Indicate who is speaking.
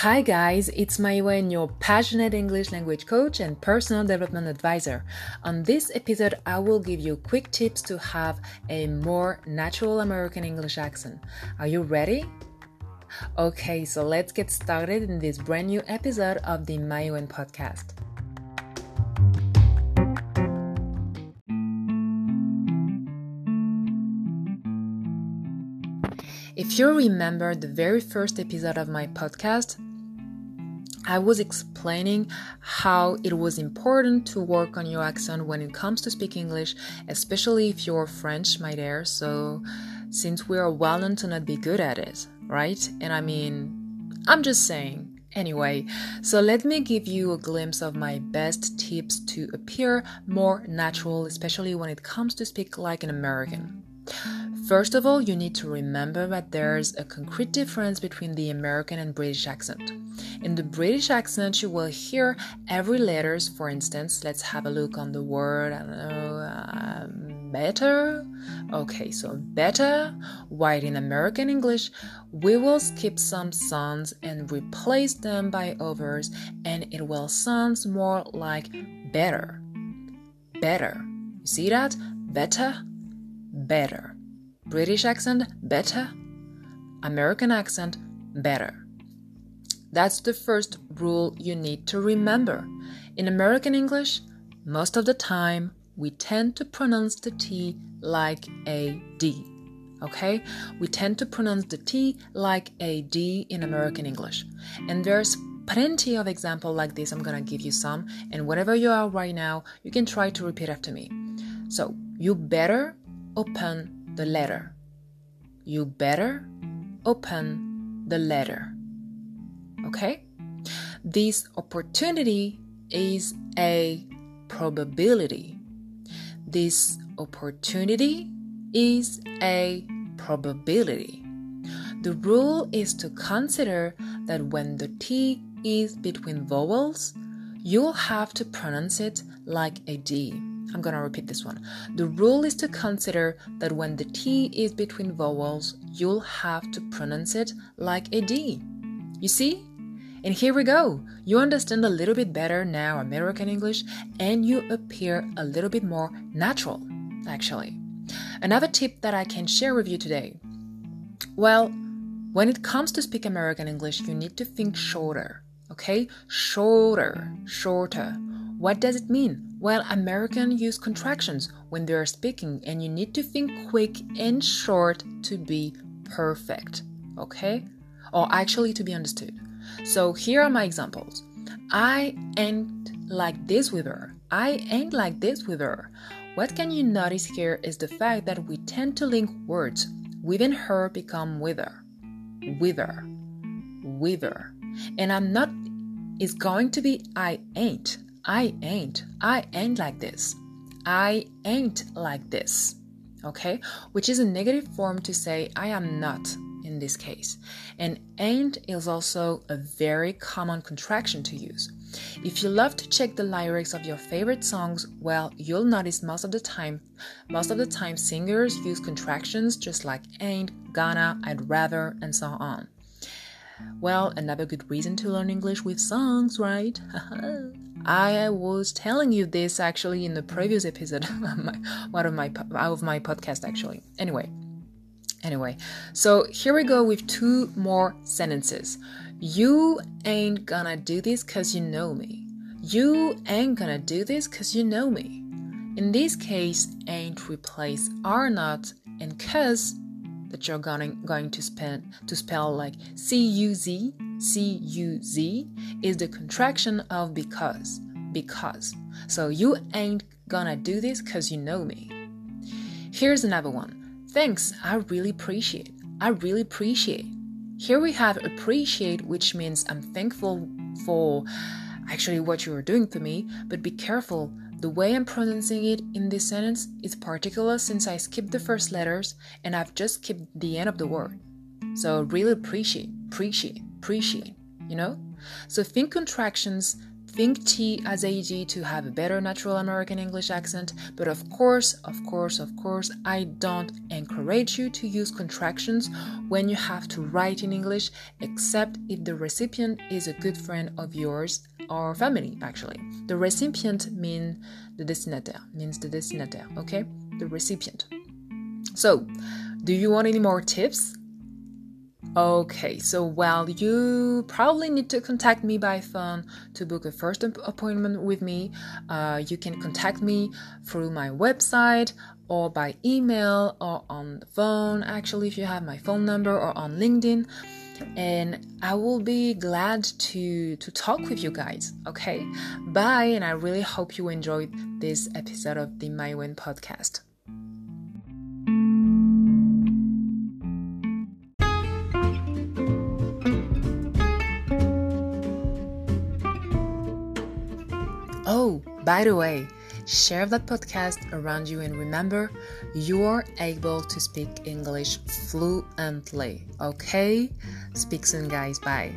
Speaker 1: Hi guys, it's Maiwen, your passionate English language coach and personal development advisor. On this episode, I will give you quick tips to have a more natural American English accent. Are you ready? Okay, so let's get started in this brand new episode of the Maiwen podcast. If you remember the very first episode of my podcast, I was explaining how it was important to work on your accent when it comes to speak English, especially if you're French, my dear. So, since we are well known to not be good at it, right? And I mean, I'm just saying. Anyway, so let me give you a glimpse of my best tips to appear more natural, especially when it comes to speak like an American. First of all, you need to remember that there's a concrete difference between the American and British accent. In the British accent, you will hear every letters. For instance, let's have a look on the word. I don't know, uh, better. Okay, so better. While in American English, we will skip some sounds and replace them by others, and it will sound more like better. Better. You see that? Better. Better. British accent, better. American accent, better. That's the first rule you need to remember. In American English, most of the time, we tend to pronounce the T like a D. Okay? We tend to pronounce the T like a D in American English. And there's plenty of examples like this. I'm gonna give you some. And whatever you are right now, you can try to repeat after me. So, you better open the letter. You better open the letter. Okay? This opportunity is a probability. This opportunity is a probability. The rule is to consider that when the T is between vowels, you'll have to pronounce it like a D. I'm gonna repeat this one. The rule is to consider that when the T is between vowels, you'll have to pronounce it like a D. You see? And here we go. You understand a little bit better now American English and you appear a little bit more natural, actually. Another tip that I can share with you today. Well, when it comes to speak American English, you need to think shorter, okay? Shorter, shorter. What does it mean? Well, Americans use contractions when they are speaking, and you need to think quick and short to be perfect, okay? Or actually to be understood. So here are my examples. I ain't like this with her. I ain't like this with her. What can you notice here is the fact that we tend to link words. Within her become with her. With her. With her. And I'm not, it's going to be I ain't. I ain't. I ain't like this. I ain't like this. Okay? Which is a negative form to say I am not this case. And ain't is also a very common contraction to use. If you love to check the lyrics of your favorite songs, well, you'll notice most of the time, most of the time singers use contractions just like ain't, gonna, I'd rather, and so on. Well, another good reason to learn English with songs, right? I was telling you this actually in the previous episode of my, one of my of my podcast actually. Anyway, anyway, so here we go with two more sentences. You ain't gonna do this cause you know me. You ain't gonna do this cause you know me. In this case, ain't replace are not and cause that you're going, going to, spend, to spell like C-U-Z, C-U-Z is the contraction of because, because. So you ain't gonna do this because you know me. Here's another one. Thanks, I really appreciate. I really appreciate. Here we have appreciate, which means I'm thankful for actually what you are doing for me, but be careful the way I'm pronouncing it in this sentence is particular since I skipped the first letters and I've just skipped the end of the word. So really appreciate, appreciate, appreciate, you know? So think contractions, think T as AG to have a better natural American English accent, but of course, of course, of course, I don't encourage you to use contractions when you have to write in English, except if the recipient is a good friend of yours or family, actually. The recipient means the destinataire, means the destinataire, okay? The recipient. So, do you want any more tips? Okay, so well, you probably need to contact me by phone to book a first appointment with me. Uh, you can contact me through my website or by email or on the phone, actually, if you have my phone number or on LinkedIn. And I will be glad to, to talk with you guys. Okay, bye, and I really hope you enjoyed this episode of the Maiwen podcast. Oh, by the way, share that podcast around you and remember, you are able to speak English fluently. Okay? Speak soon, guys. Bye.